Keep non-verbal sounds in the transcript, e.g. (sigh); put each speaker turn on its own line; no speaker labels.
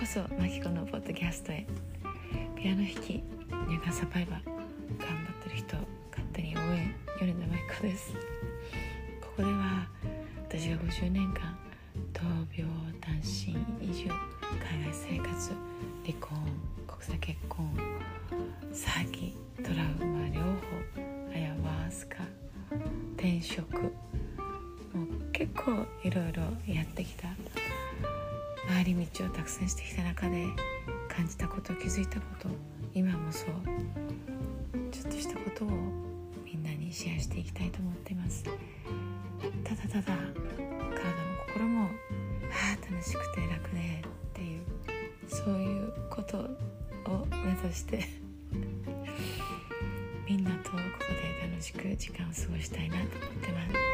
こそマキコのポッドキャストへ。ピアノ弾き乳がんサバイバー頑張ってる人勝手に応援米田マキコです。ここでは私が50年間闘病単身移住海外生活離婚国際結婚詐欺トラウマ療法アヤワスカ転職もう結構いろいろやってきた回り道をたくさんしてきた中で感じたこと気づいたこと今もそうちょっとしたことをみんなにシェアしていきたいと思っています。ただただ体も心もああ楽しくて楽でっていうそういうことを目指して (laughs) みんなとここで楽しく時間を過ごしたいなと思ってます。